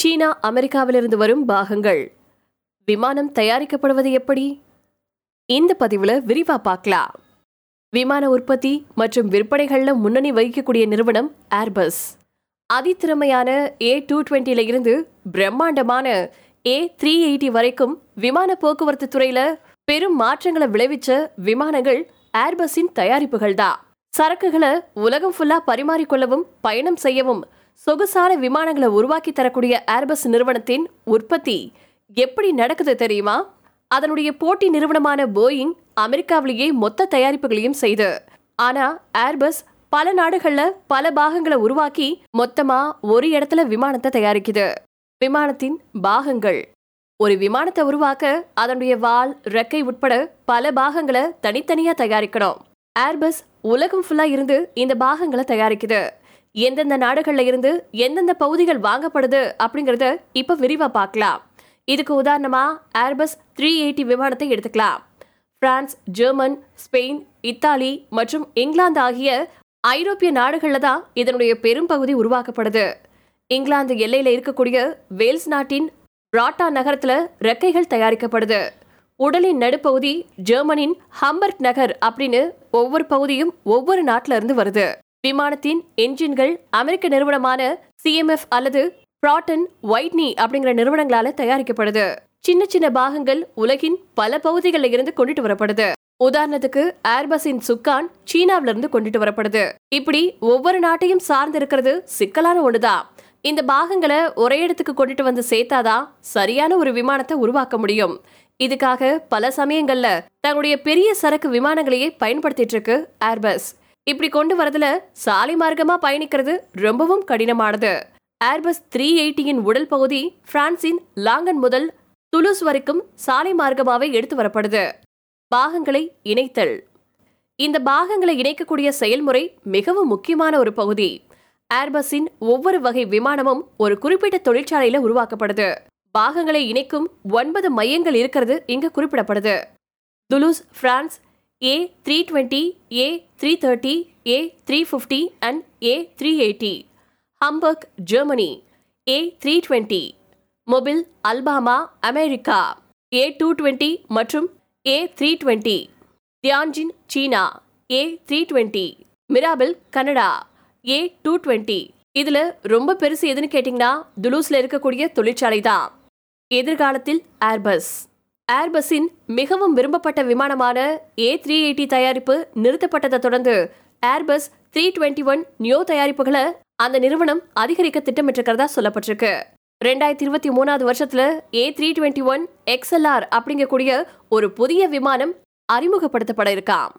சீனா அமெரிக்காவிலிருந்து வரும் பாகங்கள். விமானம் தயாரிக்கப்படுவது எப்படி? இந்த பதிவுல விரிவா பார்க்கலாம். விமான உற்பத்தி மற்றும் விற்பனைகள்ல முன்னணி வகிக்கக்கூடிய நிறுவனம் ஏர்பஸ் அதித்திறமையான ஏ டூ டுவெண்ட்டில இருந்து பிரம்மாண்டமான ஏ த்ரீ எயிட்டி வரைக்கும் விமான போக்குவரத்து துறையில பெரும் மாற்றங்களை விளைவிச்ச விமானங்கள் ஏர்பஸின் தயாரிப்புகள் தான் சரக்குகளை உலகம் ஃபுல்லா பரிமாறிக்கொள்ளவும் பயணம் செய்யவும் சொகுசான விமானங்களை உருவாக்கி தரக்கூடிய ஏர்பஸ் நிறுவனத்தின் உற்பத்தி எப்படி நடக்குது தெரியுமா? அதனுடைய போட்டி நிறுவனமான போயிங் அமெரிக்காவிலேயே மொத்த தயாரிப்புகளையும் செய்து. ஆனா ஏர்பஸ் பல நாடுகள்ல பல பாகங்களை உருவாக்கி மொத்தமா ஒரு இடத்துல விமானத்தை தயாரிக்குது. விமானத்தின் பாகங்கள். ஒரு விமானத்தை உருவாக்க அதனுடைய வால் ரெக்கை உட்பட பல பாகங்களை தனித்தனியா தயாரிக்கணும். ஏர்பஸ் உலகம் ஃபுல்லா இருந்து இந்த பாகங்களை தயாரிக்குது. எந்தெந்த நாடுகள்ல இருந்து எந்தெந்த பகுதிகள் வாங்கப்படுது அப்படிங்கறத இப்ப விரிவா பார்க்கலாம். இதுக்கு உதாரணமா ஏர்பஸ் த்ரீ எயிட்டி விமானத்தை எடுத்துக்கலாம். பிரான்ஸ் ஜெர்மன் ஸ்பெயின் இத்தாலி மற்றும் இங்கிலாந்து ஆகிய ஐரோப்பிய நாடுகள்ல தான் இதனுடைய பெரும்பகுதி உருவாக்கப்படுது. இங்கிலாந்து எல்லையில இருக்கக்கூடிய வேல்ஸ் நாட்டின் ராட்டா நகரத்துல ரெக்கைகள் தயாரிக்கப்படுது. உடலின் நடுப்பகுதி ஜெர்மனின் ஹம்பர்க் நகர் அப்படின்னு ஒவ்வொரு பகுதியும் ஒவ்வொரு நாட்டில இருந்து வருது. விமானத்தின் என்ஜின்கள் அமெரிக்க நிறுவனமான சிஎம்எஃப் அல்லது ப்ராட்டன் ஒயிட்னி அப்படிங்கிற நிறுவனங்களால தயாரிக்கப்படுது. சின்ன சின்ன பாகங்கள் உலகின் பல பகுதிகளில் இருந்து கொண்டுட்டு வரப்படுது. உதாரணத்துக்கு ஏர்பஸின் சுக்கான் சீனாவில இருந்து கொண்டுட்டு வரப்படுது. இப்படி ஒவ்வொரு நாட்டையும் சார்ந்து இருக்கிறது சிக்கலான ஒண்ணுதான். இந்த பாகங்களை ஒரே இடத்துக்கு கொண்டுட்டு வந்து சேர்த்தாதான் சரியான ஒரு விமானத்தை உருவாக்க முடியும். இதுக்காக பல சமயங்கள்ல தங்களுடைய பெரிய சரக்கு விமானங்களையே பயன்படுத்திட்டு இருக்கு ஏர்பஸ் இப்படி கொண்டு வரதுல சாலை மார்க்கமா பயணிக்கிறது ரொம்பவும் கடினமானது. ஏர்பஸ் த்ரீ எயிட்டியின் உடல் பகுதி பிரான்சின் லாங்கன் முதல் துலுஸ் வரைக்கும் சாலை மார்க்கமாவே எடுத்து வரப்படுது. பாகங்களை இணைத்தல். இந்த பாகங்களை இணைக்கக்கூடிய செயல்முறை மிகவும் முக்கியமான ஒரு பகுதி. ஏர்பஸின் ஒவ்வொரு வகை விமானமும் ஒரு குறிப்பிட்ட தொழிற்சாலையில உருவாக்கப்படுது. பாகங்களை இணைக்கும் ஒன்பது மையங்கள் இருக்கிறது இங்கு குறிப்பிடப்படுது. Toulouse France A three twenty A three thirty A three fifty and A three eighty Hamburg Germany A three twenty Mobile Alabama America A two twenty மற்றும் A three twenty Tianjin China A three twenty Mirabel Canada A two twenty இதில் ரொம்ப பெருசு எதுன்னு கேட்டிங்கன்னா துலூஸில் இருக்கக்கூடிய தொழிற்சாலை தான் எதிர்காலத்தில் ஏர்பஸ் ஏர்பஸின் மிகவும் விரும்பப்பட்ட விமானமான ஏ த்ரீ எயிட்டி தயாரிப்பு நிறுத்தப்பட்டதை தொடர்ந்து Airbus three twenty one neo தயாரிப்புகளை அந்த நிறுவனம் அதிகரிக்க திட்டமிட்டிருக்கிறதா சொல்லப்பட்டிருக்கு. ரெண்டாயிரத்தி இருபத்தி மூணாவது வருஷத்துல A three twenty one XLR அப்படிங்கக்கூடிய ஒரு புதிய விமானம் அறிமுகப்படுத்தப்பட இருக்காம்.